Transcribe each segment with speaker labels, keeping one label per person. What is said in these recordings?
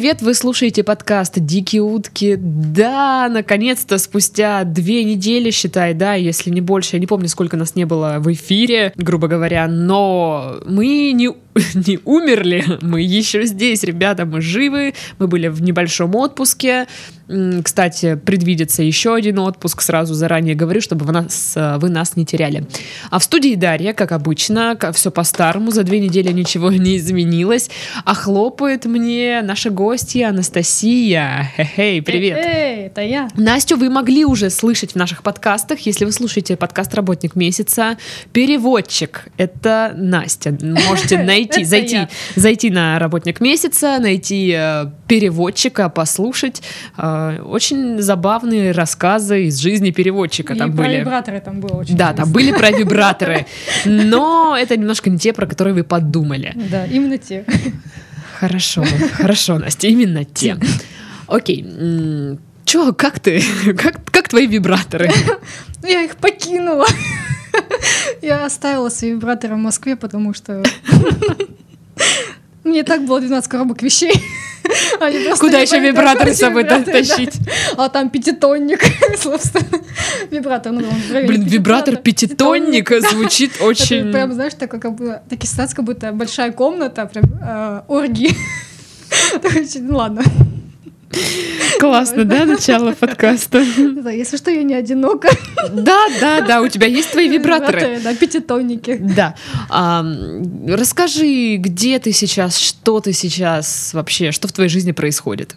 Speaker 1: привет! Вы слушаете подкаст «Дикие утки». Да, наконец-то, спустя две недели, считай, да, если не больше, я не помню, сколько нас не было в эфире, грубо говоря, но мы не не умерли, мы еще здесь, ребята, мы живы, мы были в небольшом отпуске. Кстати, предвидится еще один отпуск, сразу заранее говорю, чтобы вы нас, вы нас не теряли. А в студии Дарья, как обычно, все по-старому, за две недели ничего не изменилось, а хлопает мне наша гостья Анастасия. Хе-хей, привет.
Speaker 2: Эй, это я.
Speaker 1: Настю вы могли уже слышать в наших подкастах, если вы слушаете подкаст «Работник месяца». Переводчик — это Настя. Можете найти найти, зайти, зайти на работник месяца, найти э, переводчика, послушать. Э, очень забавные рассказы из жизни переводчика
Speaker 2: И
Speaker 1: там
Speaker 2: про
Speaker 1: были.
Speaker 2: вибраторы там было очень
Speaker 1: Да, там были про вибраторы. Но это немножко не те, про которые вы подумали.
Speaker 2: Да, именно те.
Speaker 1: Хорошо, хорошо, Настя, именно те. Окей. Чё, как ты? Как, как твои вибраторы?
Speaker 2: Ну, я их покинула. Я оставила свои вибраторы в Москве, потому что мне так было 12 коробок вещей.
Speaker 1: Куда еще вибраторы с собой тащить?
Speaker 2: А там пятитонник, собственно. Вибратор, ну,
Speaker 1: Блин, вибратор пятитонник звучит очень...
Speaker 2: Прям, знаешь, так как бы, ситуации, как будто большая комната, прям э, оргии. Ну ладно.
Speaker 1: Классно, да, начало подкаста?
Speaker 2: Да, если что, я не одинока.
Speaker 1: Да, да, да, у тебя есть твои вибраторы.
Speaker 2: Да, пятитонники.
Speaker 1: Да. Расскажи, где ты сейчас, что ты сейчас вообще, что в твоей жизни происходит?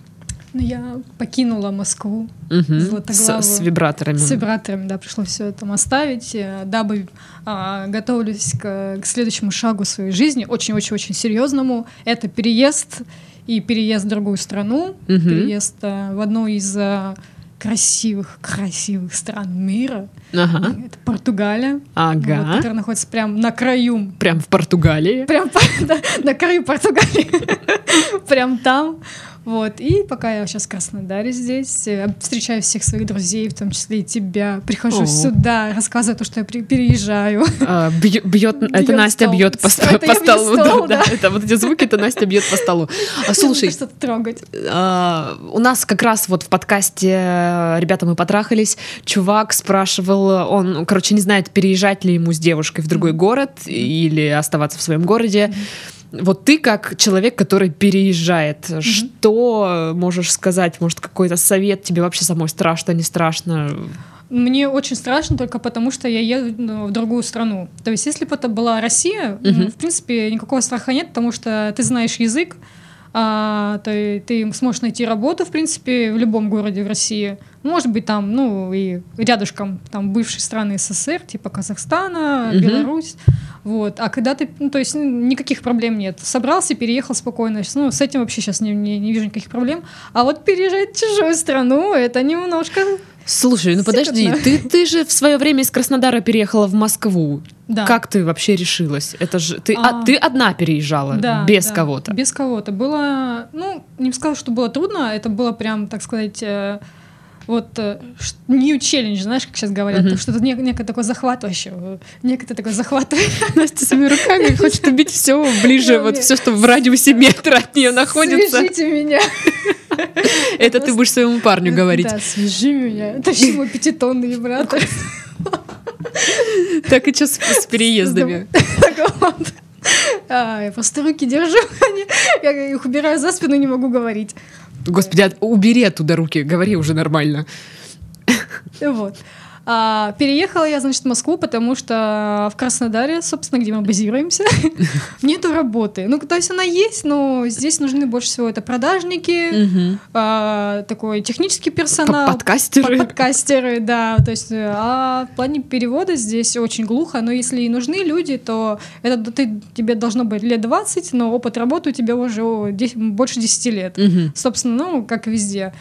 Speaker 2: Ну, я покинула Москву
Speaker 1: угу. с, с вибраторами.
Speaker 2: С вибраторами, да, пришлось все это оставить, э, дабы а, готовлюсь к, к следующему шагу своей жизни, очень-очень-очень серьезному. Это переезд и переезд в другую страну, угу. переезд а, в одну из а, красивых, красивых стран мира.
Speaker 1: Ага.
Speaker 2: Это Португалия,
Speaker 1: ага.
Speaker 2: вот, которая находится прям на краю.
Speaker 1: Прям в Португалии?
Speaker 2: Прям да, на краю Португалии. Прям там. Вот, и пока я сейчас в Краснодаре здесь, э, встречаю всех своих друзей, в том числе и тебя, прихожу О. сюда, рассказываю то, что я переезжаю.
Speaker 1: А, бьет, бьет, это Настя стол. бьет по, это по столу. Стол, да, да. Да, это вот эти звуки, это Настя бьет по столу. А, слушай,
Speaker 2: что-то трогать.
Speaker 1: А, у нас как раз вот в подкасте «Ребята, мы потрахались», чувак спрашивал, он, короче, не знает, переезжать ли ему с девушкой в другой mm-hmm. город или оставаться в своем городе. Mm-hmm вот ты как человек, который переезжает, mm-hmm. что можешь сказать? Может, какой-то совет тебе вообще самой страшно, не страшно?
Speaker 2: Мне очень страшно только потому, что я еду ну, в другую страну. То есть, если бы это была Россия, mm-hmm. в принципе, никакого страха нет, потому что ты знаешь язык, а, то ты сможешь найти работу, в принципе, в любом городе в России. Может быть, там, ну, и рядышком, там, бывшие страны СССР, типа Казахстана, угу. Беларусь. Вот. А когда ты, ну, то есть никаких проблем нет. Собрался, переехал спокойно. Ну, с этим вообще сейчас не, не, не вижу никаких проблем. А вот переезжать в чужую страну, это немножко
Speaker 1: Слушай, ну подожди, ты, ты же в свое время из Краснодара переехала в Москву. Да. Как ты вообще решилась? Это же ты, а, а, ты одна переезжала, да, без да, кого-то.
Speaker 2: Без кого-то. Было, ну, не сказала, что было трудно, это было прям, так сказать, э, вот э, new challenge, знаешь, как сейчас говорят, mm-hmm. что-то нек- некое такое захватывающее, некое такое захватывающее.
Speaker 1: Настя своими руками хочет убить все ближе, вот все, что в радиусе метра от нее находится.
Speaker 2: Свяжите меня.
Speaker 1: Это ты будешь своему парню говорить.
Speaker 2: Да, свяжи меня. Тащи мой пятитонный брат.
Speaker 1: Так и сейчас с переездами. Так вот.
Speaker 2: А, я просто руки держу, я их убираю за спину, не могу говорить.
Speaker 1: Господи, убери оттуда руки, говори уже нормально.
Speaker 2: Вот. А, переехала я, значит, в Москву, потому что в Краснодаре, собственно, где мы базируемся, нету работы. Ну, то есть она есть, но здесь нужны больше всего это продажники, а, такой технический персонал.
Speaker 1: Подкастеры.
Speaker 2: Подкастеры, да. То есть, а в плане перевода здесь очень глухо, но если и нужны люди, то это ты, тебе должно быть лет 20, но опыт работы у тебя уже 10, больше 10 лет. Собственно, ну, как везде.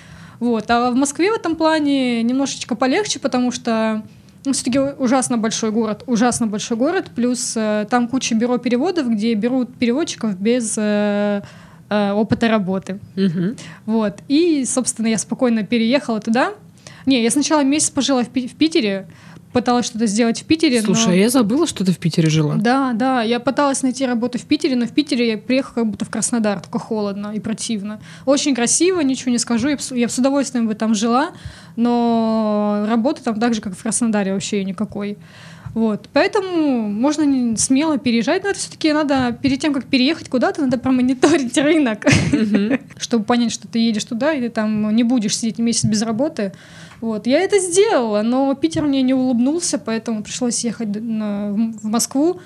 Speaker 2: Вот. А в Москве в этом плане немножечко полегче, потому что ну, все-таки ужасно большой город, ужасно большой город, плюс э, там куча бюро переводов, где берут переводчиков без э, э, опыта работы.
Speaker 1: Угу.
Speaker 2: Вот. И, собственно, я спокойно переехала туда. Не, я сначала месяц пожила в, Пи- в Питере, пыталась что-то сделать в Питере.
Speaker 1: Слушай,
Speaker 2: но...
Speaker 1: а я забыла, что ты в Питере жила.
Speaker 2: Да, да, я пыталась найти работу в Питере, но в Питере я приехала как будто в Краснодар, только холодно и противно. Очень красиво, ничего не скажу, я, я с удовольствием бы там жила, но работы там так же, как в Краснодаре, вообще никакой. Вот, поэтому можно смело переезжать, но это все-таки надо перед тем, как переехать куда-то, надо промониторить рынок, чтобы понять, что ты едешь туда, и ты там не будешь сидеть месяц без работы. Вот, я это сделала, но Питер мне не улыбнулся, поэтому пришлось ехать в Москву.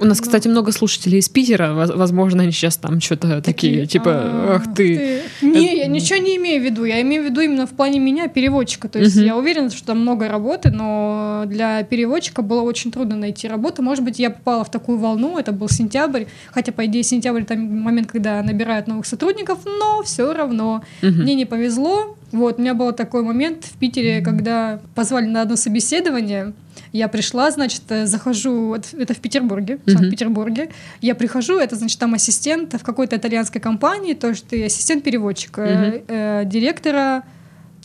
Speaker 1: У нас, кстати, много слушателей из Питера. Возможно, они сейчас там что-то такие, типа,
Speaker 2: «А,
Speaker 1: ах ты.
Speaker 2: Не, я ничего не имею в виду. Я имею в виду именно в плане меня, переводчика. То есть я уверена, что там много работы, но для переводчика было очень трудно найти работу. Может быть, я попала в такую волну, это был сентябрь, хотя, по идее, сентябрь — это момент, когда набирают новых сотрудников, но все равно мне не повезло. Вот, у меня был такой момент в Питере, когда позвали на одно собеседование, я пришла, значит, э, захожу, это в Петербурге, в Санкт-Петербурге. Я прихожу, это, значит, там ассистент в какой-то итальянской компании, то есть ты ассистент переводчика, э, э, директора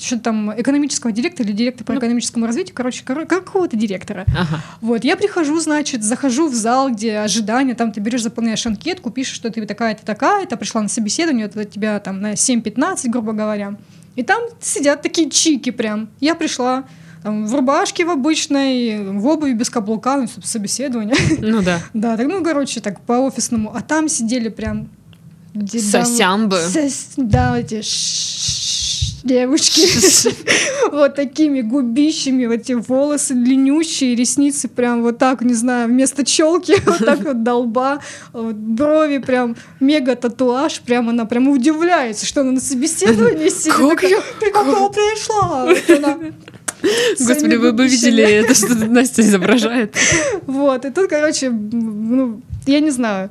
Speaker 2: что там, экономического директора или директора по ну, экономическому развитию, короче, кор- какого-то директора.
Speaker 1: Ага.
Speaker 2: Вот, я прихожу, значит, захожу в зал, где ожидание, там ты берешь, заполняешь анкетку, пишешь, что ты такая-то, такая-то, пришла на собеседование, это тебя там на 7-15, грубо говоря. И там сидят такие чики прям. Я пришла, там, в рубашке в обычной, в обуви без каблука, ну, собеседование.
Speaker 1: Ну да.
Speaker 2: Да, так, ну, короче, так по-офисному. А там сидели прям...
Speaker 1: Сосямбы.
Speaker 2: Да, эти девушки вот такими губищами, вот эти волосы длиннющие, ресницы прям вот так, не знаю, вместо челки вот так вот долба, брови прям мега татуаж, прям она прям удивляется, что она на собеседовании сидит. Как я? Ты какого пришла?
Speaker 1: Господи, вы бы видели это, что Настя изображает.
Speaker 2: Вот, и тут, короче, ну, я не знаю.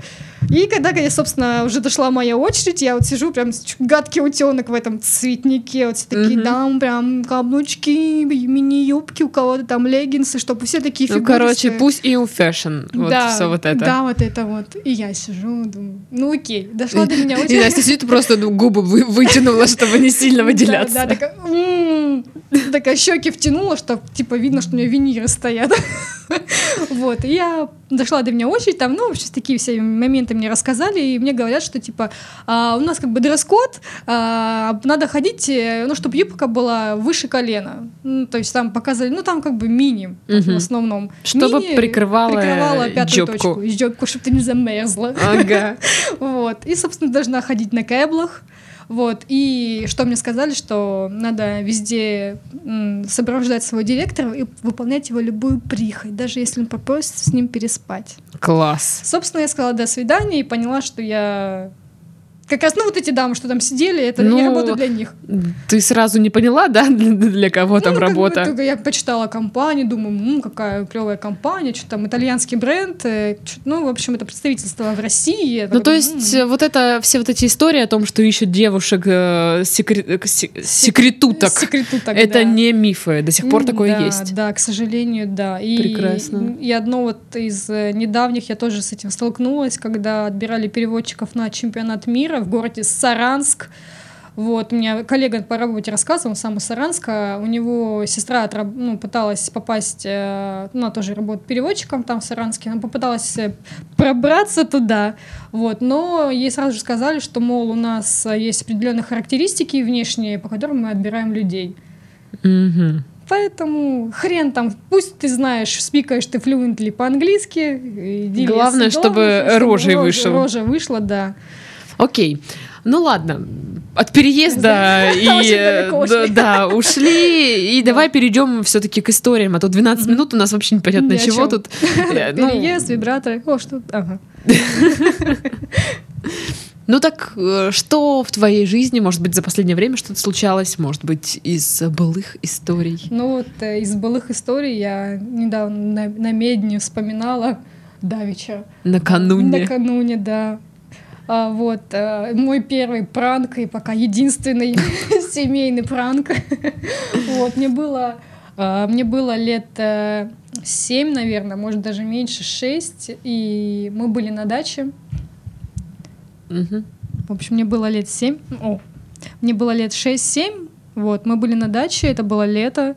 Speaker 2: И когда, я, собственно, уже дошла моя очередь, я вот сижу прям гадкий утенок в этом цветнике, вот все такие, да, прям каблучки, мини-юбки, у кого-то там леггинсы, чтобы все такие
Speaker 1: Ну, короче, пусть и у fashion, вот
Speaker 2: да,
Speaker 1: все вот это.
Speaker 2: Да, вот это вот. И я сижу, думаю, ну окей, дошла до меня очередь. И
Speaker 1: Настя сидит просто ну, губы вытянула, чтобы не сильно выделяться.
Speaker 2: Да, такая, такая щеки втянула, что типа видно, что у меня виниры стоят. Вот, и я дошла до меня очередь, там, ну, вообще такие все моменты мне рассказали, и мне говорят, что, типа, а, у нас как бы дресс-код, а, надо ходить, э, ну, чтобы юбка была выше колена, ну, то есть там показывали, ну, там как бы мини угу. в основном.
Speaker 1: Чтобы
Speaker 2: мини
Speaker 1: прикрывала,
Speaker 2: прикрывала пятую
Speaker 1: жопку.
Speaker 2: точку, жопку, чтобы ты не замерзла.
Speaker 1: Ага.
Speaker 2: Вот, и, собственно, должна ходить на кэблах, вот. И что мне сказали, что надо везде сопровождать своего директора и выполнять его любую прихоть, даже если он попросит с ним переспать.
Speaker 1: Класс.
Speaker 2: Собственно, я сказала до свидания и поняла, что я как раз, ну, вот эти дамы, что там сидели, это ну, я работаю для них.
Speaker 1: Ты сразу не поняла, да, для, для кого ну, там ну, работа?
Speaker 2: Бы, я почитала компанию, думаю, м, какая клевая компания, что там итальянский бренд, э, ну, в общем, это представительство в России.
Speaker 1: Ну, то есть, м-м. вот это, все вот эти истории о том, что ищут девушек э, секрет, э, секретуток,
Speaker 2: секретуток,
Speaker 1: это
Speaker 2: да.
Speaker 1: не мифы, до сих пор такое
Speaker 2: да,
Speaker 1: есть.
Speaker 2: Да, к сожалению, да. И,
Speaker 1: Прекрасно.
Speaker 2: И одно вот из недавних я тоже с этим столкнулась, когда отбирали переводчиков на чемпионат мира, в городе Саранск. Вот, у меня коллега по работе рассказывал, он сам из Саранска, у него сестра ну, пыталась попасть, э, ну, она тоже работает переводчиком там в Саранске, она попыталась э, пробраться туда, вот, но ей сразу же сказали, что, мол, у нас есть определенные характеристики внешние, по которым мы отбираем людей.
Speaker 1: Mm-hmm.
Speaker 2: Поэтому хрен там, пусть ты знаешь, спикаешь ты флюентли по-английски.
Speaker 1: Главное, чтобы, чтобы рожей вышел.
Speaker 2: Рожа вышла, да.
Speaker 1: Окей. Ну ладно, от переезда и да, ушли. И давай перейдем все-таки к историям, а то 12 минут у нас вообще не понятно на чего тут.
Speaker 2: Э, ну, Переезд, вибраторы. О, что? Ага.
Speaker 1: Ну так, э, что в твоей жизни, может быть, за последнее время что-то случалось, может быть, из былых историй?
Speaker 2: Ну вот э, из былых историй я недавно на, на Медне вспоминала Давича.
Speaker 1: Накануне.
Speaker 2: Накануне, да. А, вот, а, мой первый пранк и пока единственный семейный пранк. вот, мне было, а, мне было лет а, 7, наверное, может даже меньше, 6, и мы были на даче.
Speaker 1: Угу.
Speaker 2: В общем, мне было лет 7, о, мне было лет 6-7, Вот, мы были на даче, это было лето.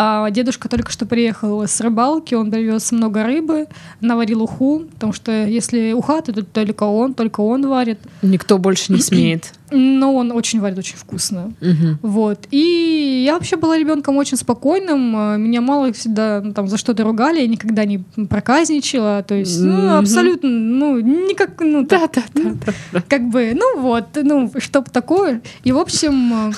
Speaker 2: А дедушка только что приехал с рыбалки, он привез много рыбы, наварил уху, потому что если уха, то только он, только он варит.
Speaker 1: Никто больше не смеет.
Speaker 2: Но он очень варит очень вкусно.
Speaker 1: Мгм.
Speaker 2: Вот. И я вообще была ребенком очень спокойным. а, Меня мало всегда ну, там за что-то ругали, я никогда не проказничала. То есть, ну,
Speaker 1: Мгм.
Speaker 2: абсолютно, ну, никак, ну, так,
Speaker 1: Да, да, да, да.
Speaker 2: как бы, ну вот, ну, чтоб такое. И, в общем, а,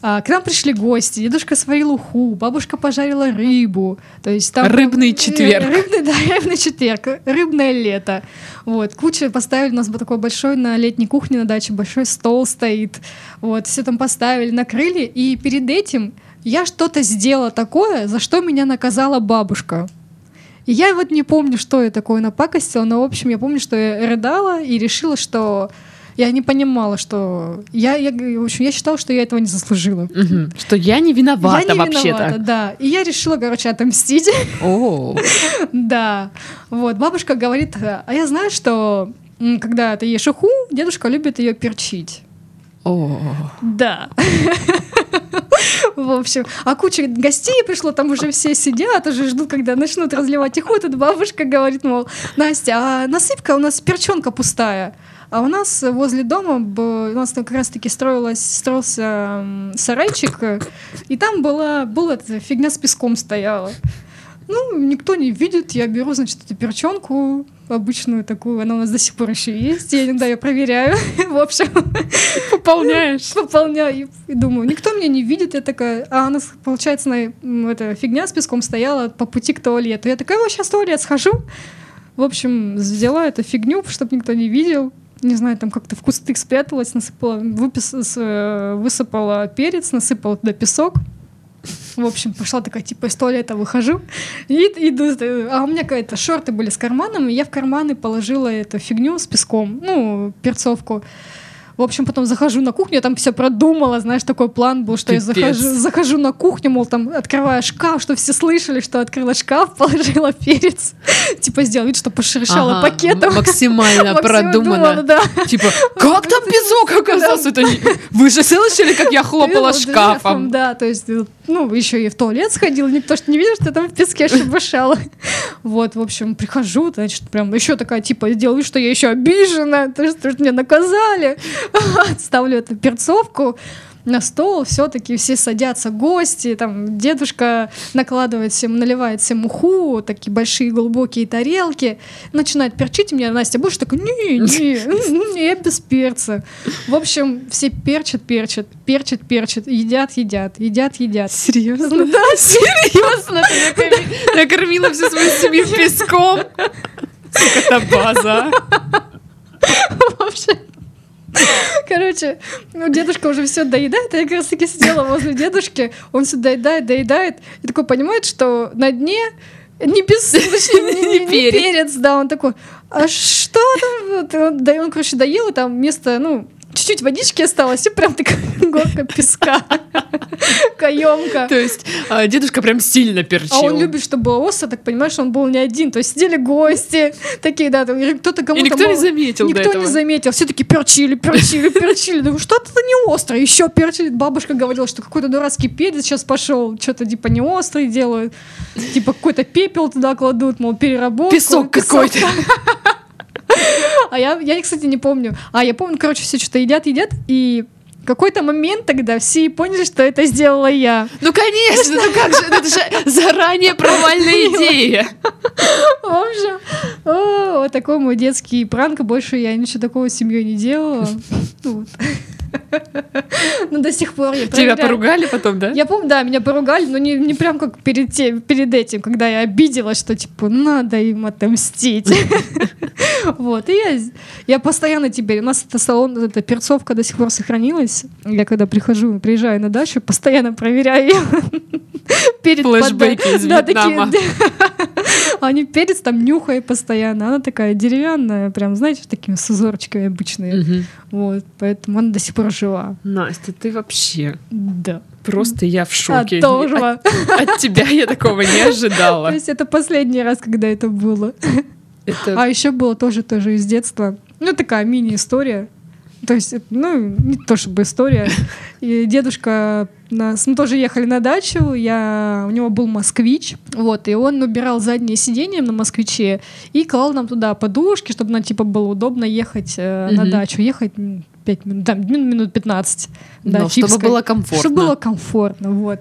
Speaker 2: к нам пришли гости, дедушка сварил уху, бабушка пожарила рыбу. То есть там...
Speaker 1: Рыбный четверг.
Speaker 2: Э, Рыбный, да, рыбный четверг, рыбное лето. Вот, куча поставили, у нас был такой большой на летней кухне на даче, большой стол стоит. Вот, все там поставили, накрыли, и перед этим я что-то сделала такое, за что меня наказала бабушка. И я вот не помню, что я такое напакостила, но, в общем, я помню, что я рыдала и решила, что я не понимала, что... Я, я, в общем, я считала, что я этого не заслужила.
Speaker 1: Мгм. Что я не виновата
Speaker 2: я не
Speaker 1: вообще-то.
Speaker 2: виновата, да. И я решила, короче, отомстить.
Speaker 1: О,
Speaker 2: да. Вот, бабушка говорит, а я знаю, что когда ты ешь уху, дедушка любит ее перчить.
Speaker 1: о.
Speaker 2: Да. В общем, а куча гостей пришло, там уже все сидят, уже ждут, когда начнут разливать их. Тут бабушка говорит, мол, Настя, а насыпка у нас перчонка пустая. А у нас возле дома, у нас как раз-таки строилась, строился сарайчик, э, и там была, была эта фигня с песком стояла. Ну, никто не видит, я беру, значит, эту перчонку обычную такую, она у нас до сих пор еще есть, я иногда ее проверяю. В общем,
Speaker 1: Пополняешь.
Speaker 2: пополняю и, думаю, никто меня не видит, я такая, а она, получается, на, эта фигня с песком стояла по пути к туалету. Я такая, вот сейчас в туалет схожу. В общем, взяла эту фигню, чтобы никто не видел. Не знаю, там как-то в кусты спряталась, насыпала, выпис- э, высыпала перец, насыпала туда песок. В общем, пошла такая, типа, из туалета выхожу, и иду, э, а у меня какая-то шорты были с карманом, и я в карманы положила эту фигню с песком, ну, перцовку. В общем, потом захожу на кухню, я там все продумала, знаешь, такой план был, что я
Speaker 1: Пипец.
Speaker 2: захожу, захожу на кухню, мол, там открываю шкаф, что все слышали, что открыла шкаф, положила перец, типа сделала вид, что пошершала
Speaker 1: Ага,
Speaker 2: пакетом.
Speaker 1: Максимально продумано.
Speaker 2: да.
Speaker 1: Типа, как там песок оказался? Вы же слышали, как я хлопала шкафом?
Speaker 2: Да, то есть, э, ну, еще и в туалет сходила, никто ж не видел, что я там в песке шебышала. Вот, в общем, прихожу, значит, прям еще такая, типа, делаю, что я еще обижена, то, что меня наказали. Ставлю эту перцовку на стол, все-таки все садятся гости, там дедушка накладывает всем, наливает всем уху, такие большие глубокие тарелки, начинает перчить меня, Настя, будешь такая, не, не, я без перца. В общем, все перчат, перчат, перчат, перчат, едят, едят, едят, едят.
Speaker 1: Серьезно?
Speaker 2: Да,
Speaker 1: Серьезно? Ты накорми- накормила всю свою семью песком? Сука, это база.
Speaker 2: в общем. Короче, ну, дедушка уже все доедает, а я как раз таки сидела возле дедушки, он все доедает, доедает, и такой понимает, что на дне не точнее, не, не- не
Speaker 1: перец.
Speaker 2: перец, да, он такой, а что там? Да, он, короче, доел, и там вместо, ну, чуть-чуть водички осталось, и прям такая горка песка, каемка.
Speaker 1: То есть а, дедушка прям сильно перчил.
Speaker 2: А он любит, чтобы было остро, так понимаешь, он был не один. То есть сидели гости, такие, да, кто-то кому-то...
Speaker 1: И никто не заметил
Speaker 2: Никто не заметил. Все таки перчили, перчили, перчили. Думаю, что-то не остро. Еще перчили. Бабушка говорила, что какой-то дурацкий перец сейчас пошел. Что-то типа не острый делают. Типа какой-то пепел туда кладут, мол, переработку.
Speaker 1: Песок какой-то.
Speaker 2: А я, я, кстати, не помню. А, я помню, короче, все что-то едят, едят, и какой-то момент тогда все поняли, что это сделала я.
Speaker 1: Ну конечно, ну как же, это же заранее провальная идея.
Speaker 2: В общем, о, вот такой мой детский пранк. Больше я ничего такого с семьей не делала. Вот. Но до сих пор я
Speaker 1: Тебя поругали потом, да?
Speaker 2: Я помню, да, меня поругали, но не, не прям как перед, тем, перед этим, когда я обиделась, что типа надо им отомстить. Вот, и я, я постоянно теперь, у нас это салон, эта перцовка до сих пор сохранилась. Я когда прихожу, приезжаю на дачу, постоянно проверяю ее. Перед
Speaker 1: Флэшбэки
Speaker 2: пода-
Speaker 1: из
Speaker 2: Да,
Speaker 1: Вьетнама.
Speaker 2: Они перец там нюхает постоянно. Она такая деревянная, прям, знаете, такими с узорчиками обычные. Вот, поэтому она до сих пор жива.
Speaker 1: Настя, ты вообще
Speaker 2: Да.
Speaker 1: просто я в шоке.
Speaker 2: А тоже.
Speaker 1: От, от тебя я такого не
Speaker 2: То
Speaker 1: ожидала.
Speaker 2: есть это последний раз, когда это было.
Speaker 1: Это
Speaker 2: А еще было тоже тоже из детства. Ну, такая мини-история. То есть, ну, не то чтобы история. И дедушка нас, мы тоже ехали на дачу, я, у него был москвич, вот, и он убирал заднее сиденье на москвиче и клал нам туда подушки, чтобы нам, типа, было удобно ехать э, на
Speaker 1: Мгм.
Speaker 2: дачу. Ехать 5 минут, да, мин- минут 15. Да,
Speaker 1: Но чтобы
Speaker 2: фипской.
Speaker 1: было комфортно.
Speaker 2: Чтобы было комфортно, вот.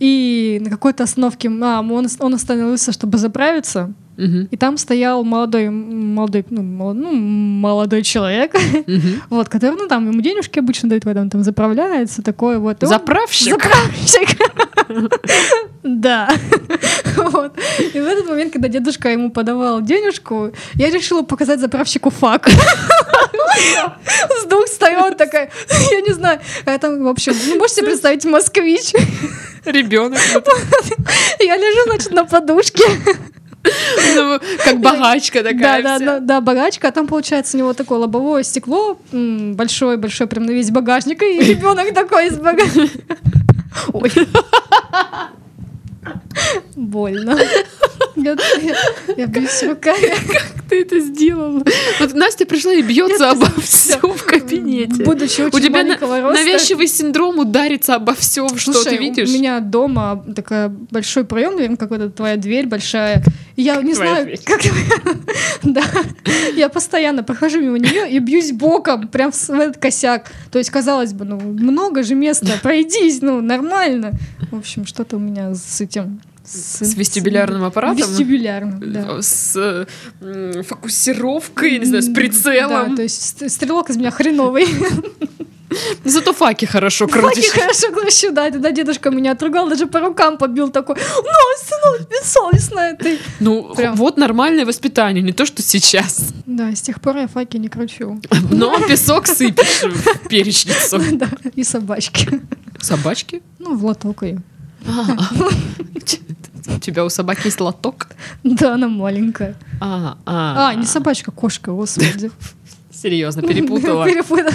Speaker 2: И на какой-то остановке а, он, он остановился, чтобы заправиться,
Speaker 1: Мгм,
Speaker 2: и там стоял молодой, молодой, ну, мол- ну, молодой человек,
Speaker 1: мгм.
Speaker 2: вот, который, ну, там, ему денежки обычно дают, когда он там заправляется, такое вот. Он-
Speaker 1: Заправщик?
Speaker 2: Заправщик. Да. Вот. И в этот момент, когда дедушка ему подавал денежку, я решила показать заправщику фак. С двух сторон такая, я не знаю, это, в общем, ну, можете себе представить москвич.
Speaker 1: Ребенок.
Speaker 2: Я лежу, значит, на подушке.
Speaker 1: Ну, Как богачка
Speaker 2: Да,
Speaker 1: такая
Speaker 2: да,
Speaker 1: вся.
Speaker 2: да, да, богачка, а там получается у него такое лобовое стекло, большое-большое, прям на весь багажник, и ребенок такой из багажника. Ой. Больно. Я, я, бьюсь руками.
Speaker 1: Как ты это сделала? Вот Настя пришла и бьется обо все в кабинете.
Speaker 2: Будучи очень
Speaker 1: У тебя
Speaker 2: маленького роста.
Speaker 1: навязчивый синдром ударится обо все, что
Speaker 2: Слушай,
Speaker 1: ты видишь.
Speaker 2: У меня дома такая большой проем, наверное, как вот эта твоя дверь большая. Я не знаю, как Да. Я постоянно прохожу мимо нее и бьюсь боком прям в этот косяк. То есть, казалось бы, ну, много же места, пройдись, ну, нормально. В общем, что-то у меня с этим...
Speaker 1: С вестибулярным аппаратом?
Speaker 2: Вестибулярным, да.
Speaker 1: С э, фокусировкой, не знаю, с прицелом.
Speaker 2: Да, то есть ст- стрелок из меня хреновый.
Speaker 1: Зато факи хорошо
Speaker 2: Факи
Speaker 1: крутишь.
Speaker 2: хорошо клащу, да, тогда дедушка меня отругал, даже по рукам побил такой, ну, бессовестная ты.
Speaker 1: Ну,
Speaker 2: Прям.
Speaker 1: вот нормальное воспитание, не то, что сейчас.
Speaker 2: Да, с тех пор я факи не кручу.
Speaker 1: Но песок сыпешь в перечницу.
Speaker 2: Да, и собачки.
Speaker 1: Собачки?
Speaker 2: Ну, в лоток ее.
Speaker 1: У тебя у собаки есть лоток?
Speaker 2: Да, она маленькая.
Speaker 1: А, а,
Speaker 2: А, не собачка, кошка, господи.
Speaker 1: Серьезно, перепутала.
Speaker 2: Перепутала.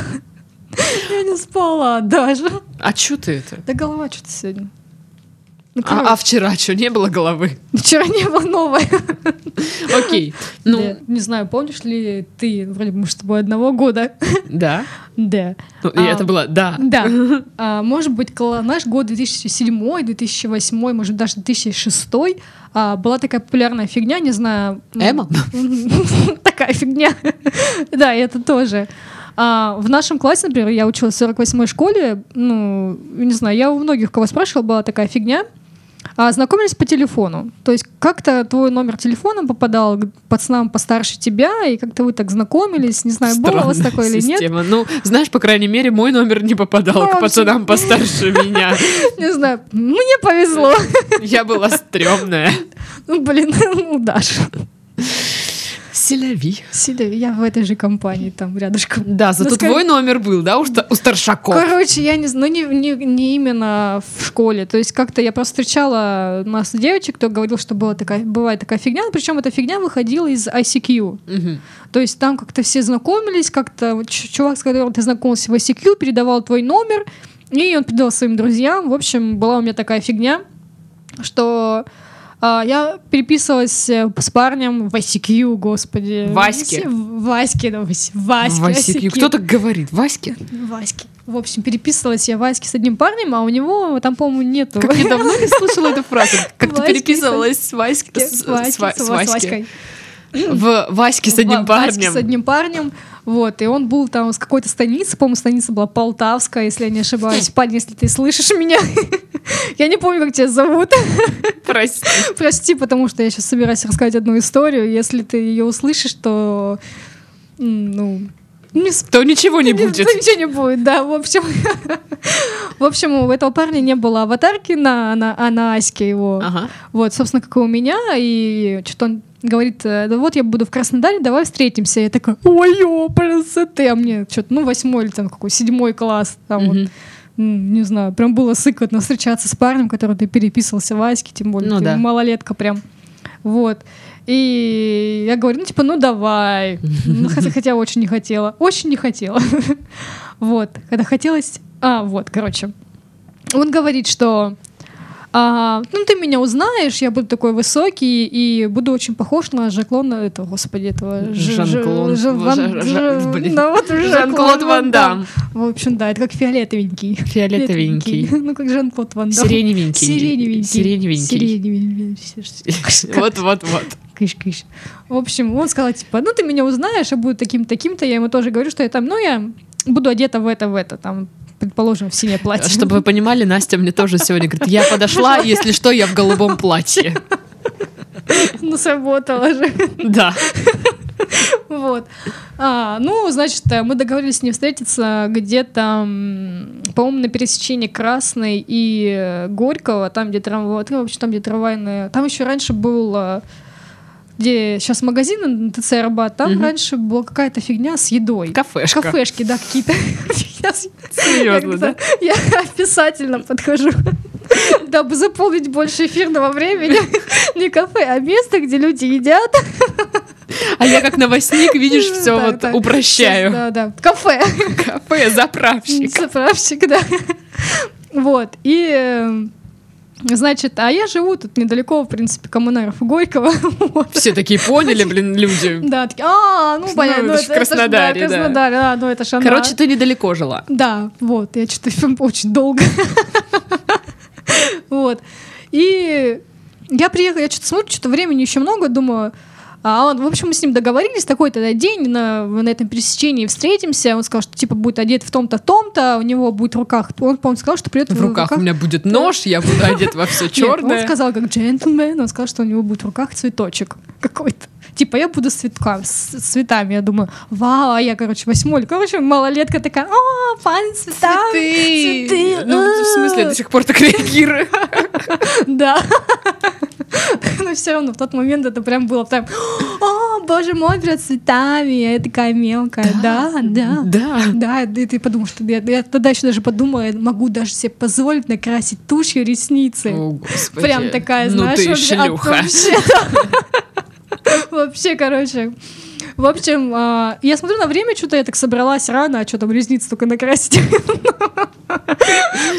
Speaker 2: Я не спала даже.
Speaker 1: А чё ты это?
Speaker 2: Да голова что-то сегодня. Ну,
Speaker 1: А, а вчера что, не было головы?
Speaker 2: вчера не было новой.
Speaker 1: Окей. Ну,
Speaker 2: Да. Не знаю, помнишь ли ты, вроде бы мы с тобой одного года.
Speaker 1: да.
Speaker 2: Да.
Speaker 1: Ну, и
Speaker 2: А,
Speaker 1: это было да.
Speaker 2: Да. А, может быть, наш год 2007, 2008, может, даже 2006 а, была такая популярная фигня, не знаю.
Speaker 1: Эмо?
Speaker 2: Такая фигня. Да, это тоже. А, в нашем классе, например, я училась в 48-й школе, ну, не знаю, я у многих, кого спрашивала, была такая фигня. А, знакомились по телефону. То есть как-то твой номер телефона попадал к пацанам постарше тебя, и как-то вы так знакомились. Не знаю, было у вас
Speaker 1: Странная
Speaker 2: такое или нет.
Speaker 1: система. Ну, знаешь, по крайней мере, мой номер не попадал
Speaker 2: в
Speaker 1: к пацанам постарше меня.
Speaker 2: Не знаю, мне повезло.
Speaker 1: Я была стрёмная.
Speaker 2: Ну, блин, ну, Даша.
Speaker 1: Селяви.
Speaker 2: Сидя, я в этой же компании, там, рядышком.
Speaker 1: Да, зато
Speaker 2: Ну, скажи-
Speaker 1: твой номер был, да, у, у старшаков.
Speaker 2: Короче, я не знаю, ну, не, не, не именно в школе. То есть как-то я просто встречала массу девочек, кто говорил, что была такая, бывает такая фигня, причем эта фигня выходила из ICQ.
Speaker 1: Мгм.
Speaker 2: То есть там как-то все знакомились, как-то чувак, с которым ты знакомился в ICQ, передавал твой номер, и он передал своим друзьям. В общем, была у меня такая фигня, что я переписывалась э, с парнем в ICQ, господи.
Speaker 1: Ваське.
Speaker 2: В Ваське, да, Вась- Ваське.
Speaker 1: Васик,
Speaker 2: ICQ.
Speaker 1: кто так говорит? Ваське?
Speaker 2: Ваське. В общем, переписывалась я Ваське с одним парнем, а у него там, по-моему, нету.
Speaker 1: Как я давно не слышала эту фразу. Как ты
Speaker 2: Ваське
Speaker 1: переписывалась с Васькой?
Speaker 2: С
Speaker 1: Васькой. В Ваське с одним
Speaker 2: Ва- Ваське
Speaker 1: парнем.
Speaker 2: с одним парнем. Вот, и он был там с какой-то станицы, по-моему, станица была Полтавская, если я не ошибаюсь. Парень, если ты слышишь меня, я не помню, как тебя зовут.
Speaker 1: Прости.
Speaker 2: Прости, потому что я сейчас собираюсь рассказать одну историю. Если ты ее услышишь, то ну не с-
Speaker 1: То ничего не будет.
Speaker 2: то ничего не будет, да. В общем, в общем, у этого парня не было аватарки на, на, а на Аське его.
Speaker 1: Ага.
Speaker 2: Вот, собственно, как и у меня. И что-то он говорит, э, да вот я буду в Краснодаре, давай встретимся. Я такая, ой, ёпрст, ты, а мне что-то, ну, восьмой или там какой, седьмой класс, там вот.
Speaker 1: Мгм.
Speaker 2: М, Не знаю, прям было сыкотно встречаться с парнем, который ты переписывался в Аське, тем более
Speaker 1: Ну
Speaker 2: ты
Speaker 1: да.
Speaker 2: малолетка прям. Вот. И я говорю, ну, типа, ну, давай. Ну, хотя, хотя очень не хотела. Очень не хотела. Вот. Когда хотелось... А, вот, короче. Он говорит, что А, ну, ты меня узнаешь, я буду такой высокий и буду очень похож на Жаклона, это, господи, этого...
Speaker 1: Жан-Клод- Жан-Клод Ван Дам.
Speaker 2: В общем, да, это как фиолетовенький.
Speaker 1: Фиолетовенький.
Speaker 2: Ну, как Жан-Клод Ван Дам.
Speaker 1: Сиреневенький.
Speaker 2: Сиреневенький.
Speaker 1: Сиреневенький.
Speaker 2: Сиреневенький.
Speaker 1: Вот, вот, вот.
Speaker 2: Кыш, кыш. В общем, он сказал, типа, ну ты меня узнаешь, я буду таким таким-то. Я ему тоже говорю, что я там, ну я буду одета в это, в это, там, предположим, в синее платье.
Speaker 1: Чтобы вы понимали, Настя мне тоже сегодня говорит, я подошла, если что, я в голубом платье.
Speaker 2: Ну, сработало же.
Speaker 1: Да.
Speaker 2: Вот. А, ну, значит, э, мы договорились с ним встретиться где-то, по-моему, на пересечении Красной и э, Горького, там, где трамвай, вообще там, где трамвайная. Там еще раньше был э, где сейчас магазин на ТЦ Арбат, там
Speaker 1: Мгм.
Speaker 2: раньше была какая-то фигня с едой.
Speaker 1: Кафешка.
Speaker 2: Кафешки, да, какие-то.
Speaker 1: Серьезно, да?
Speaker 2: Я описательно подхожу, дабы заполнить больше эфирного времени. Не кафе, а место, где люди едят.
Speaker 1: А я как новостник, видишь, все
Speaker 2: Да,
Speaker 1: вот
Speaker 2: да.
Speaker 1: упрощаю.
Speaker 2: Да, да. Кафе.
Speaker 1: Кафе, заправщик.
Speaker 2: Заправщик, да. Вот. И э, Значит, а я живу тут недалеко, в принципе, Коммунаров и Горького.
Speaker 1: Все такие поняли, блин, люди.
Speaker 2: Да, такие, а, ну понятно, ну
Speaker 1: это в
Speaker 2: ж, да,
Speaker 1: Краснодаре, да.
Speaker 2: Краснодар, да, ну это ж она.
Speaker 1: Короче, ты недалеко жила.
Speaker 2: Да, вот, я что-то очень долго. Вот. И я приехала, я что-то смотрю, что-то времени еще много, думаю, а он, в общем, мы с ним договорились, такой-то день на, на этом пересечении встретимся. Он сказал, что типа будет одет в том-то, том-то, у него будет в руках. Он, по-моему, сказал, что придет
Speaker 1: В руках у меня будет нож, я буду одет во все черное.
Speaker 2: он сказал как джентльмен, он сказал, что у него будет в руках цветочек какой-то. Типа, я буду с, цветками, с цветами. Я думаю, вау, а я, короче, восьмой. Короче, малолетка такая, о, пан с цветами.
Speaker 1: Цветы.
Speaker 2: цветы,
Speaker 1: Ну, в смысле, я до сих пор так реагирую.
Speaker 2: Да. Но все равно в тот момент это прям было прям, о, боже мой, прям цветами. Я такая мелкая, да, да.
Speaker 1: Да.
Speaker 2: Да, и ты подумал, что я, я тогда еще даже подумала, я могу даже себе позволить накрасить тушь и ресницы.
Speaker 1: О, господи.
Speaker 2: Прям такая,
Speaker 1: ну
Speaker 2: знаешь,
Speaker 1: ты
Speaker 2: вообще. Вообще, короче. В общем, а, я смотрю на время, что-то я так собралась рано, а что там ресницы только накрасить.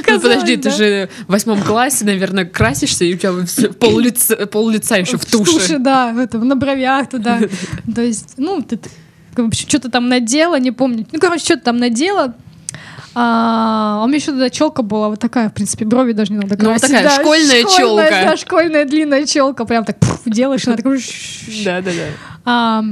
Speaker 1: Ну, подожди, ты же в восьмом классе, наверное, красишься, и у тебя пол лица, пол лица еще в туше.
Speaker 2: да, в этом, на бровях туда. То есть, ну, ты что-то там надела, не помню. Ну, короче, что-то там надела. А, у меня еще тогда челка была вот такая, в принципе, брови даже не надо
Speaker 1: Ну,
Speaker 2: красить.
Speaker 1: такая школьная чёлка.
Speaker 2: Да, школьная длинная челка, прям так пф, делаешь, она такой...
Speaker 1: Да, да, да.
Speaker 2: А,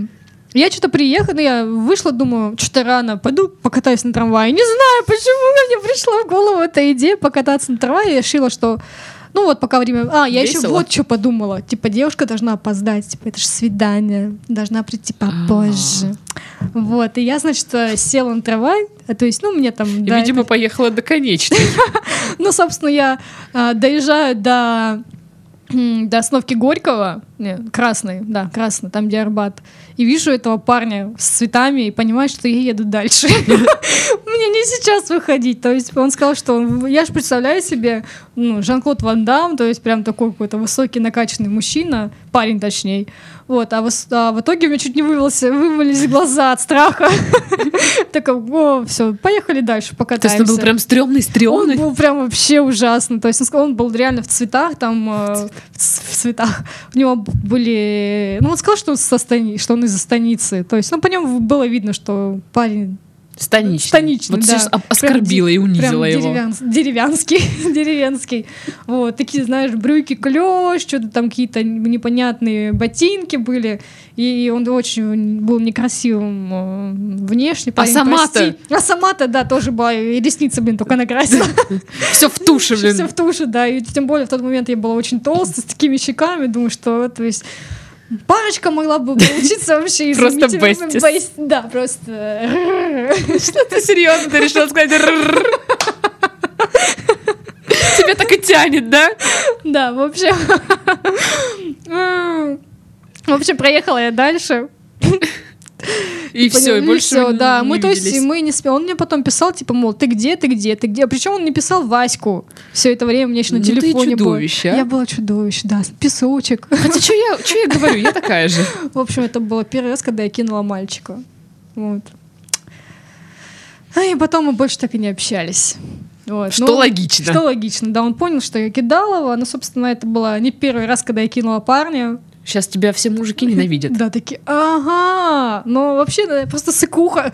Speaker 2: я что-то приехала, я вышла, думаю, что-то рано, пойду покатаюсь на трамвае. Не знаю, почему мне пришла в голову эта идея покататься на трамвае. Я решила, что ну вот пока время... А, я еще
Speaker 1: Весело.
Speaker 2: вот что подумала. Типа, девушка должна опоздать. Типа, это же свидание. Должна прийти
Speaker 1: А.
Speaker 2: попозже. Вот. И я, значит, э, села на трамвай. а, То есть, ну, мне там...
Speaker 1: И,
Speaker 2: да,
Speaker 1: видимо,
Speaker 2: это-
Speaker 1: поехала до конечной.
Speaker 2: ну, собственно, я а, доезжаю до, до остановки Горького, не, Красной, да, Красной, там, где Арбат, и вижу этого парня с цветами и понимаю, что я еду дальше. Мне не сейчас выходить. То есть он сказал, что он- я же представляю себе ну, Жан-Клод Ван Дам, то есть прям такой какой-то высокий, накачанный мужчина, парень точнее. Вот, а, в, а в итоге у меня чуть не вывалился, вывалились глаза от страха. Такой, о, все, поехали дальше,
Speaker 1: То есть
Speaker 2: покатаемся.
Speaker 1: он был прям стрёмный,
Speaker 2: Он
Speaker 1: стрёмный.
Speaker 2: был прям вообще ужасно. То есть он сказал, он был реально в цветах, там э, в цветах. У него были. Ну, он сказал, что он, со стани- что он из-за станицы. То есть, ну, по нему было видно, что парень
Speaker 1: Станичный.
Speaker 2: станичный.
Speaker 1: Вот
Speaker 2: да.
Speaker 1: сейчас оскорбила и
Speaker 2: Прям
Speaker 1: унизила его.
Speaker 2: деревян- деревянский, деревенский. Вот, такие, знаешь, брюки клеш, что-то там какие-то непонятные ботинки были. И он очень был некрасивым э, внешне. парень,
Speaker 1: сама-то?
Speaker 2: А сама-то, да, тоже была. И ресницы, блин, только накрасила.
Speaker 1: Все в
Speaker 2: Все
Speaker 1: блин.
Speaker 2: в туше, да. И тем более в тот момент я была очень толстая, с такими щеками. Думаю, что, то есть, парочка могла бы получиться вообще
Speaker 1: Просто.
Speaker 2: Бест- Да, просто...
Speaker 1: Что ты серьезно? Ты решила сказать. Тебя так и тянет, да?
Speaker 2: Да, в общем... В общем, проехала я дальше.
Speaker 1: И все, и больше
Speaker 2: да. Мы, то есть, мы не спи- Он мне потом писал, типа, мол, ты где, ты где, ты где. Причем он не писал Ваську. Все это время меня еще на
Speaker 1: Ну
Speaker 2: телефоне было.
Speaker 1: а.
Speaker 2: Я была чудовище, да. Песочек.
Speaker 1: Хотя что я, чё я говорю, я такая же.
Speaker 2: В общем, это было первый раз, когда я кинула мальчика. Вот. А и потом мы больше так и не общались. Вот,
Speaker 1: Что
Speaker 2: ну,
Speaker 1: логично.
Speaker 2: Что логично, да, он понял, что я кидала его, но, собственно, это было не первый раз, когда я кинула парня.
Speaker 1: Сейчас тебя все мужики ненавидят.
Speaker 2: Да, такие, ага, но вообще да, просто сыкуха.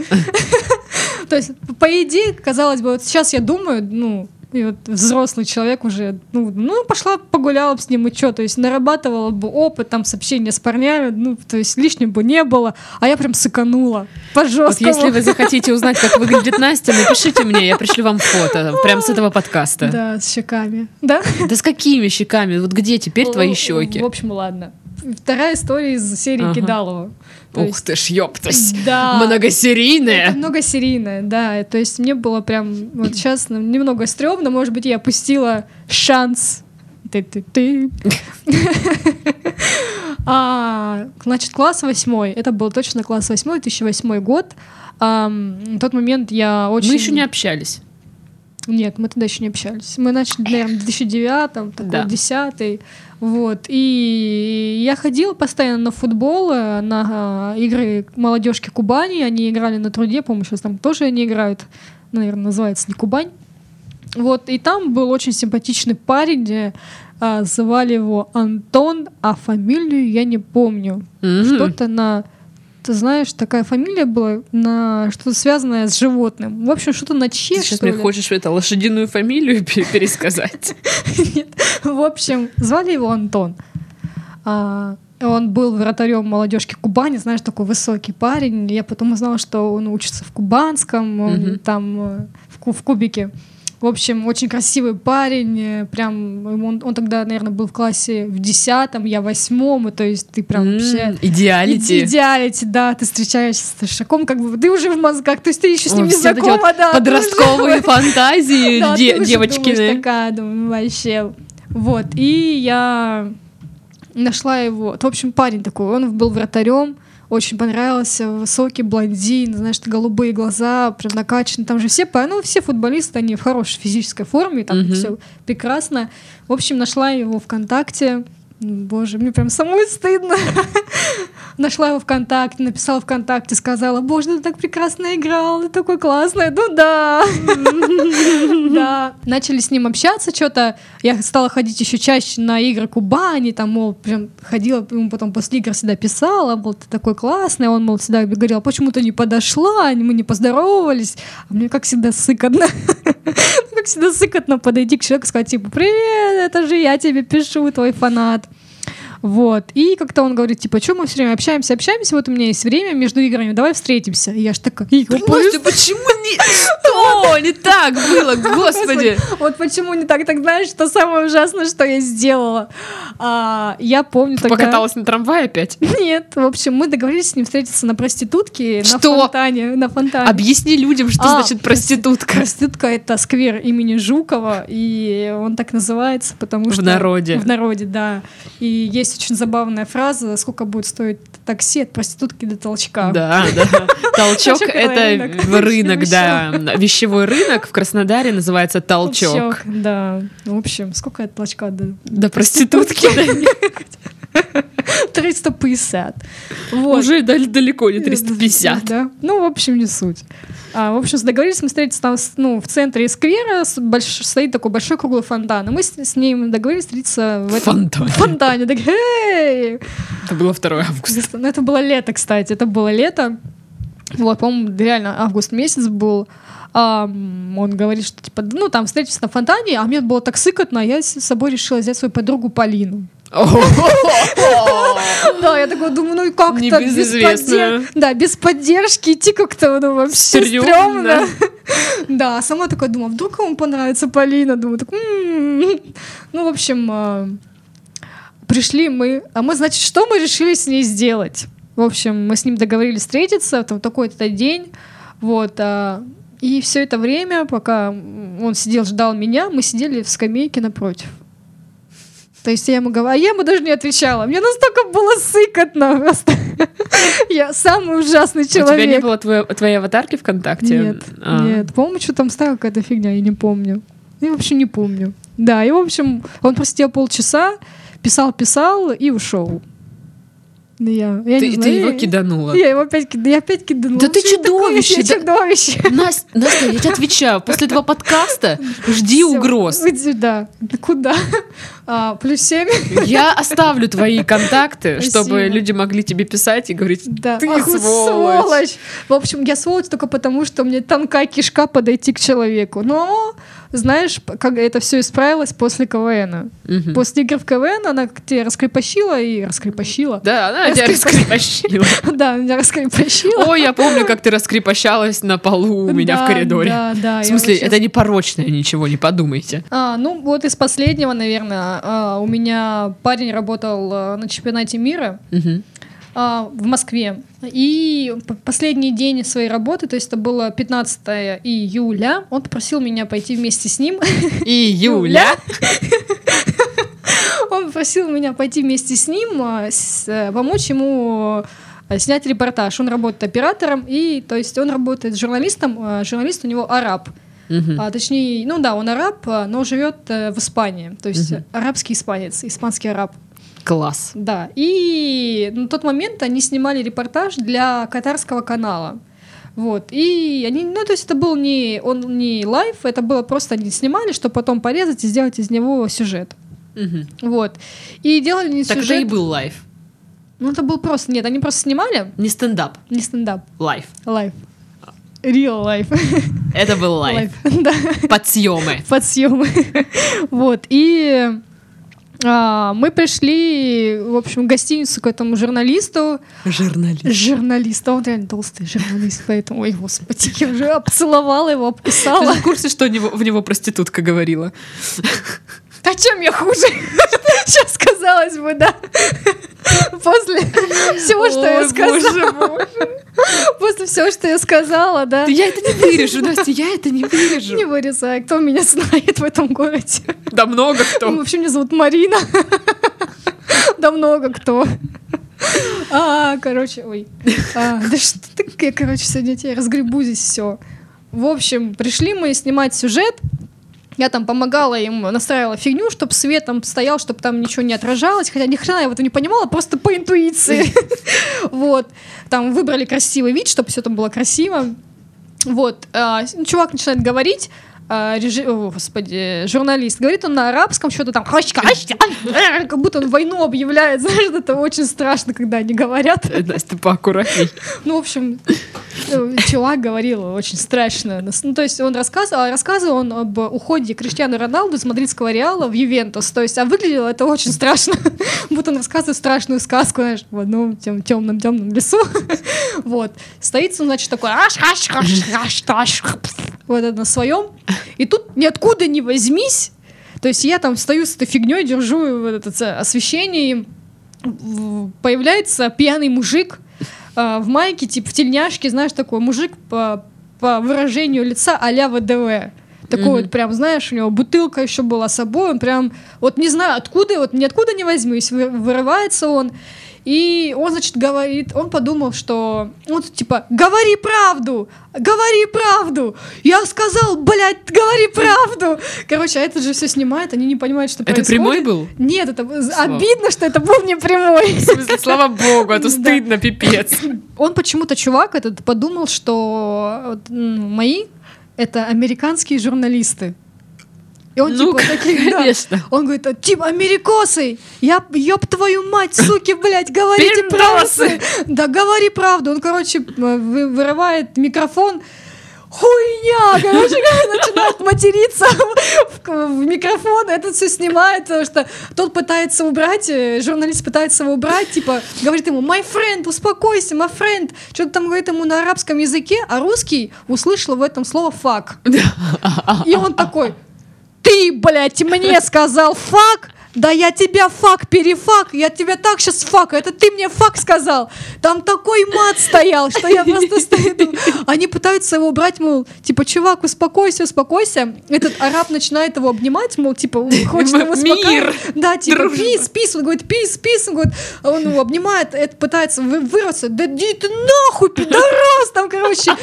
Speaker 2: То есть, по идее, казалось бы, вот сейчас я думаю, ну, и вот взрослый человек уже, ну, ну, пошла погуляла бы с ним, и что, то есть нарабатывала бы опыт, там, с общения с парнями, ну, то есть лишним бы не было, а я прям сыканула, по
Speaker 1: Вот если вы захотите узнать, как выглядит Настя, напишите мне, я пришлю вам фото, прям с этого подкаста.
Speaker 2: Да, с щеками, да?
Speaker 1: Да с какими щеками? Вот где теперь твои щеки?
Speaker 2: В общем, ладно. Вторая история из серии
Speaker 1: Ага.
Speaker 2: Кидалова. То
Speaker 1: Ух
Speaker 2: есть-
Speaker 1: ты ж, ёптась.
Speaker 2: Да. Это
Speaker 1: Многосерийная.
Speaker 2: многосерийная, да. То есть мне было прям вот сейчас ну, немного стрёмно, может быть, я опустила шанс. Ты-ты-ты. А, Значит, класс восьмой. Это был точно класс восьмой, 2008 год. Ам, В тот момент я очень...
Speaker 1: Мы еще не общались.
Speaker 2: Нет, мы тогда еще не общались. Мы начали, наверное, в 2009, такой,
Speaker 1: Да.
Speaker 2: 10 Вот. И я ходила постоянно на футбол, э, на а, игры молодежки Кубани. Они играли на труде, по-моему, сейчас там тоже они играют. Наверное, называется не Кубань. Вот, и там был очень симпатичный парень, э, а, звали его Антон, а фамилию я не помню.
Speaker 1: Мгм.
Speaker 2: Что-то на... Ты знаешь, такая фамилия была на что-то связанное с животным. В общем, что-то на че,
Speaker 1: Ты сейчас мне
Speaker 2: ли.
Speaker 1: хочешь это лошадиную фамилию пе- пересказать?
Speaker 2: Нет. В общем, звали его Антон. А, он был вратарем молодежки Кубани, знаешь, такой высокий парень. Я потом узнала, что он учится в Кубанском, он там э, в Кубике. В общем, очень красивый парень. э, Прям он, он тогда, наверное, был в классе в десятом, я восьмом, и то есть ты прям вообще
Speaker 1: Идеалити.
Speaker 2: Идеалити, да, ты встречаешься с Ташаком, как бы ты уже в мозгах, то есть ты еще с ним не знакома, да.
Speaker 1: Подростковые фантазии
Speaker 2: да,
Speaker 1: де-
Speaker 2: ты уже
Speaker 1: девочкины.
Speaker 2: думаешь такая, думаю, вообще. Вот, и я нашла его. В общем, парень такой, он был вратарем, очень понравился, высокий блондин, знаешь, голубые глаза, прям накачанный. Там же все, ну, все футболисты, они в хорошей физической форме, там
Speaker 1: Мгм.
Speaker 2: все прекрасно. В общем, нашла его ВКонтакте. Боже, мне прям самой стыдно. Нашла его ВКонтакте, написала ВКонтакте, сказала, боже, ты так прекрасно играл, ты такой классный. Ну да. Да. Начали с ним общаться, что-то. Я стала ходить еще чаще на игры Кубани, там, мол, прям ходила, ему потом после игр всегда писала, мол, ты такой классный. Он, мол, всегда говорил, «А почему ты не подошла, мы не поздоровались. А мне, как всегда, сыкотно. Как всегда, сыкотно подойти к человеку и сказать, типа, привет, это же я тебе пишу, твой фанат. Вот. И как-то он говорит, типа, что мы все время общаемся, общаемся, вот у меня есть время между играми, давай встретимся. И я ж такая, «Игорь,
Speaker 1: Настя, почему не... Что? Не так было, господи.
Speaker 2: Вот почему не так? Так знаешь, что самое ужасное, что я сделала? А, я помню тогда...
Speaker 1: Покаталась на трамвае опять?
Speaker 2: Нет, в общем, мы договорились с ним встретиться на проститутке, на фонтане. На фонтане.
Speaker 1: Объясни людям, что
Speaker 2: А,
Speaker 1: значит проститутка.
Speaker 2: Проститутка — это сквер имени Жукова, и он так называется, потому
Speaker 1: В
Speaker 2: что...
Speaker 1: народе.
Speaker 2: В народе, да. И есть очень забавная фраза, сколько будет стоить такси от проститутки до толчка.
Speaker 1: Да, да. Толчок —
Speaker 2: это рынок,
Speaker 1: да. Вещевой рынок в Краснодаре называется толчок.
Speaker 2: Да. В общем, сколько от толчка до...
Speaker 1: До проститутки.
Speaker 2: 350. Вот.
Speaker 1: Уже дал- далеко не 350.
Speaker 2: Да. Ну, в общем, не суть. А, в общем, договорились мы встретиться там, ну, в центре сквера, с больш- стоит такой большой круглый фонтан. И мы с, с ним договорились встретиться в этом
Speaker 1: Фонтане.
Speaker 2: фонтане. Так, «Эй!»
Speaker 1: Это было 2 августа.
Speaker 2: Ну, это было лето, кстати, это было лето. Вот, по-моему, реально август месяц был. Ам, он говорит, что типа, ну там встретимся на фонтане, а мне было так сыкотно, я с собой решила взять свою подругу Полину. Да, я такой думаю, ну и как-то без,
Speaker 1: Небезызвестную.
Speaker 2: поддер- да, без поддержки идти как-то ну, вообще
Speaker 1: Стрёмно.
Speaker 2: Да, сама такая думаю, вдруг ему понравится Полина, думаю, так, м-м-м. ну в общем а, пришли мы, а мы значит что мы решили с ней сделать? В общем, мы с ним договорились встретиться в такой-то день, вот. а, и все это время, пока он сидел, ждал меня, мы сидели в скамейке напротив. То есть я ему говорю, а я ему даже не отвечала. Мне настолько было сыкотно просто. Я самый ужасный
Speaker 1: У тебя не
Speaker 2: человек.
Speaker 1: было твоей аватарки ВКонтакте?
Speaker 2: Нет,
Speaker 1: А.
Speaker 2: нет. По-моему, что там ставила какая-то фигня, я не помню. Я вообще не помню. Да, и, в общем, он просидел полчаса, писал-писал и ушел. Ну, я, я
Speaker 1: Ты,
Speaker 2: не
Speaker 1: ты
Speaker 2: знаю,
Speaker 1: его
Speaker 2: я-
Speaker 1: киданула.
Speaker 2: Я его опять, кид- я опять киданула.
Speaker 1: Да ты
Speaker 2: такое?
Speaker 1: чудовище,
Speaker 2: Я
Speaker 1: да-
Speaker 2: чудовище.
Speaker 1: Настя, Настя, я тебе отвечаю, после этого подкаста жди
Speaker 2: Всё,
Speaker 1: угроз.
Speaker 2: Да куда? А, плюс семь.
Speaker 1: Я оставлю твои контакты,
Speaker 2: Спасибо.
Speaker 1: чтобы люди могли тебе писать и говорить,
Speaker 2: Да.
Speaker 1: ты
Speaker 2: Ах,
Speaker 1: сволочь.
Speaker 2: В общем, я сволочь только потому, что мне тонкая кишка подойти к человеку. Но, знаешь, как это все исправилось после КВН.
Speaker 1: Мгм.
Speaker 2: После игр в КВН она тебя раскрепощила и раскрепощила.
Speaker 1: Да, она тебя
Speaker 2: Раскрепощила. Да, меня раскрепощила.
Speaker 1: Ой, я помню, как ты раскрепощалась на полу у меня в коридоре.
Speaker 2: Да, да.
Speaker 1: В смысле, это не порочное ничего, не подумайте.
Speaker 2: А, ну, вот из последнего, наверное, а, у меня парень работал а, на чемпионате мира а, в Москве. И последний день своей работы, то есть это было 15 июля, он попросил меня пойти вместе с ним.
Speaker 1: И Юля.
Speaker 2: Он попросил меня пойти вместе с ним, а, э, помочь ему э, снять репортаж. Он работает оператором, и то есть он работает журналистом. Журналист у него араб.
Speaker 1: Мгм.
Speaker 2: А, точнее, ну да, он араб, а, но живет э, в Испании. То есть
Speaker 1: Мгм.
Speaker 2: арабский испанец, испанский араб.
Speaker 1: Класс.
Speaker 2: Да. И на тот момент они снимали репортаж для катарского канала. Вот. И они, ну, то есть это был не, он не live, это было просто они снимали, чтобы потом порезать и сделать из него сюжет.
Speaker 1: Мгм.
Speaker 2: Вот. И делали не
Speaker 1: Так
Speaker 2: сюжет.
Speaker 1: и был live.
Speaker 2: Ну, это был просто... Нет, они просто снимали.
Speaker 1: Не стендап,
Speaker 2: Не стендап.
Speaker 1: лайф.
Speaker 2: Лайв. Real life.
Speaker 1: Это был лайф.
Speaker 2: Да.
Speaker 1: Подсъемы.
Speaker 2: Под съемы. Вот. И а, мы пришли, в общем, в гостиницу к этому журналисту.
Speaker 1: Журналист.
Speaker 2: Журналист. А он реально толстый журналист, поэтому, ой, господи, я уже обцеловала его,
Speaker 1: Ты
Speaker 2: обкусала.
Speaker 1: же в курсе, что в него проститутка говорила?
Speaker 2: А чем я хуже? Сейчас казалось бы, да. После всего, что я сказала. После всего, что я сказала, да.
Speaker 1: Да Я это не вырежу, Настя, я это не вырежу.
Speaker 2: Не вырезай, кто меня знает в этом городе.
Speaker 1: Да много кто.
Speaker 2: вообще, меня зовут Марина. Да много кто. А, короче, ой. А, да что ты, я, короче, сегодня тебе разгребу здесь все. В общем, пришли мы снимать сюжет. Я там помогала им, настраивала фигню, чтобы свет там стоял, чтобы там ничего не отражалось. Хотя ни хрена я в этом не понимала, просто по интуиции. Вот. Там выбрали красивый вид, чтобы все там было красиво. Вот. а, Чувак начинает говорить, а, режи- о, господи, журналист. Говорит он на арабском что-то там, как будто он войну объявляет. Знаешь, это очень страшно, когда они говорят.
Speaker 1: Э, Настя, поаккуратней.
Speaker 2: Ну, в общем, э, чувак говорил очень страшно. Ну, то есть он рассказывал, рассказывал он об уходе Криштиану Роналду из мадридского Реала в Ювентус. То есть, а выглядело это очень страшно. Будто он рассказывает страшную сказку, знаешь, в одном темном темном лесу. Вот. Стоит, он, значит, такой вот это на своем. И тут ниоткуда не возьмись. То есть я там стою с этой фигней, держу вот это освещение, и появляется пьяный мужик а, в майке, типа в тельняшке, знаешь, такой мужик по, по выражению лица а-ля ВДВ. Такой
Speaker 1: Мгм.
Speaker 2: вот прям, знаешь, у него бутылка еще была с собой, он прям, вот не знаю, откуда, вот ниоткуда не возьмись, вы- вырывается он. И он, значит, говорит, он подумал, что, ну, тут типа, говори правду, говори правду. Я сказал, блядь, говори правду. Короче, а этот же все снимает, они не понимают, что
Speaker 1: Это
Speaker 2: происходит.
Speaker 1: прямой был?
Speaker 2: Нет, это
Speaker 1: Слава.
Speaker 2: обидно, что это был не прямой.
Speaker 1: В смысле, слава богу, а то стыдно, пипец.
Speaker 2: Он почему-то, чувак этот, подумал, что мои — это американские журналисты. И он
Speaker 1: Ну,
Speaker 2: типа таких, да. Он говорит, «А, типа, америкосы, я, ёб твою мать, суки, блядь, говорите правду. Да, говори правду. Он, короче, вы- вырывает микрофон, хуйня, короче, начинает материться в, в микрофон, этот все снимает, потому что тот пытается убрать, э, журналист пытается его убрать, типа, говорит ему, my friend, успокойся, my friend, что-то там говорит ему на арабском языке, а русский услышал в этом слово фак. И он такой, ты, блядь, мне сказал fuck? Да я тебя fuck, пере fuck, я тебя так сейчас fuck, это ты мне fuck сказал. Там такой мат стоял, что я просто стою. Они пытаются его убрать, мол, типа, чувак, успокойся, успокойся. Этот араб начинает его обнимать, мол, типа, хочет его успокоить. Да, типа, peace, peace, он говорит, peace, peace, он говорит, а он его обнимает, это пытается вы- вырваться, да иди ты нахуй, пидорас, там, короче.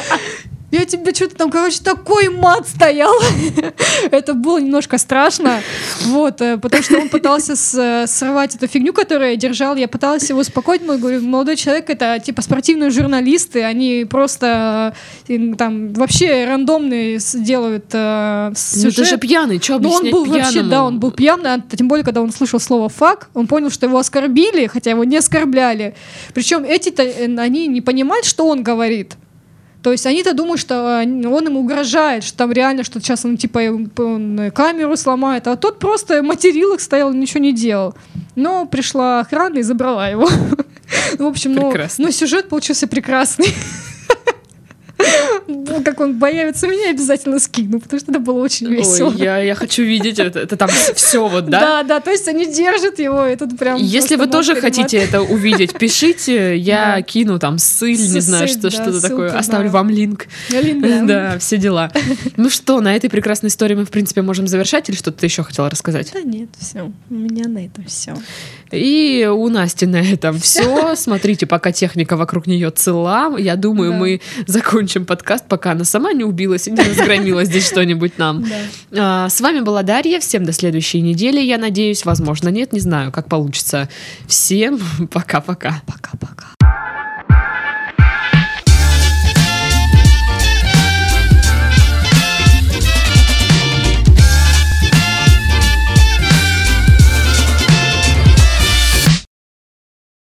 Speaker 2: Я тебе что-то там, короче, такой мат стоял. Это было немножко страшно, вот, э, потому что он пытался с- сорвать эту фигню, которую я держал. Я пыталась его успокоить, но говорю, молодой человек, это типа спортивные журналисты, они просто э, там вообще рандомные делают э,
Speaker 1: Ну
Speaker 2: сюжет.
Speaker 1: ты же пьяный, что
Speaker 2: Ну, он
Speaker 1: объяснять
Speaker 2: был вообще, да, он был пьяный, а тем более, когда он слышал слово «фак», он понял, что его оскорбили, хотя его не оскорбляли. Причем эти-то, э, они не понимают, что он говорит. То есть они-то думают, что э, он им угрожает, что там реально, что сейчас он типа им, он камеру сломает, а тот просто материл их, стоял, ничего не делал. Но пришла охрана и забрала его. Ну, В общем, ну, ну, сюжет получился прекрасный. Как он появится, меня обязательно скину, потому что это было очень весело.
Speaker 1: Ой, я, я хочу видеть это. Это там все вот, да?
Speaker 2: Да, да, то есть они держат его, и тут прям...
Speaker 1: Если вы тоже хотите это увидеть, пишите, я кину там ссыль, не знаю, что-то такое, оставлю вам линк. Да, все дела. Ну что, на этой прекрасной истории мы, в принципе, можем завершать, или что-то ты еще хотела рассказать?
Speaker 2: Да нет, все, у меня на этом все.
Speaker 1: И у Насти на этом все. Смотрите, пока техника вокруг нее цела. Я думаю, мы закончим подкаст, пока она сама не убилась и не разгромила здесь что-нибудь нам.
Speaker 2: Да.
Speaker 1: А, С вами была Дарья. Всем до следующей недели, я надеюсь. Возможно, нет, не знаю, как получится. Всем пока-пока.
Speaker 2: Пока-пока.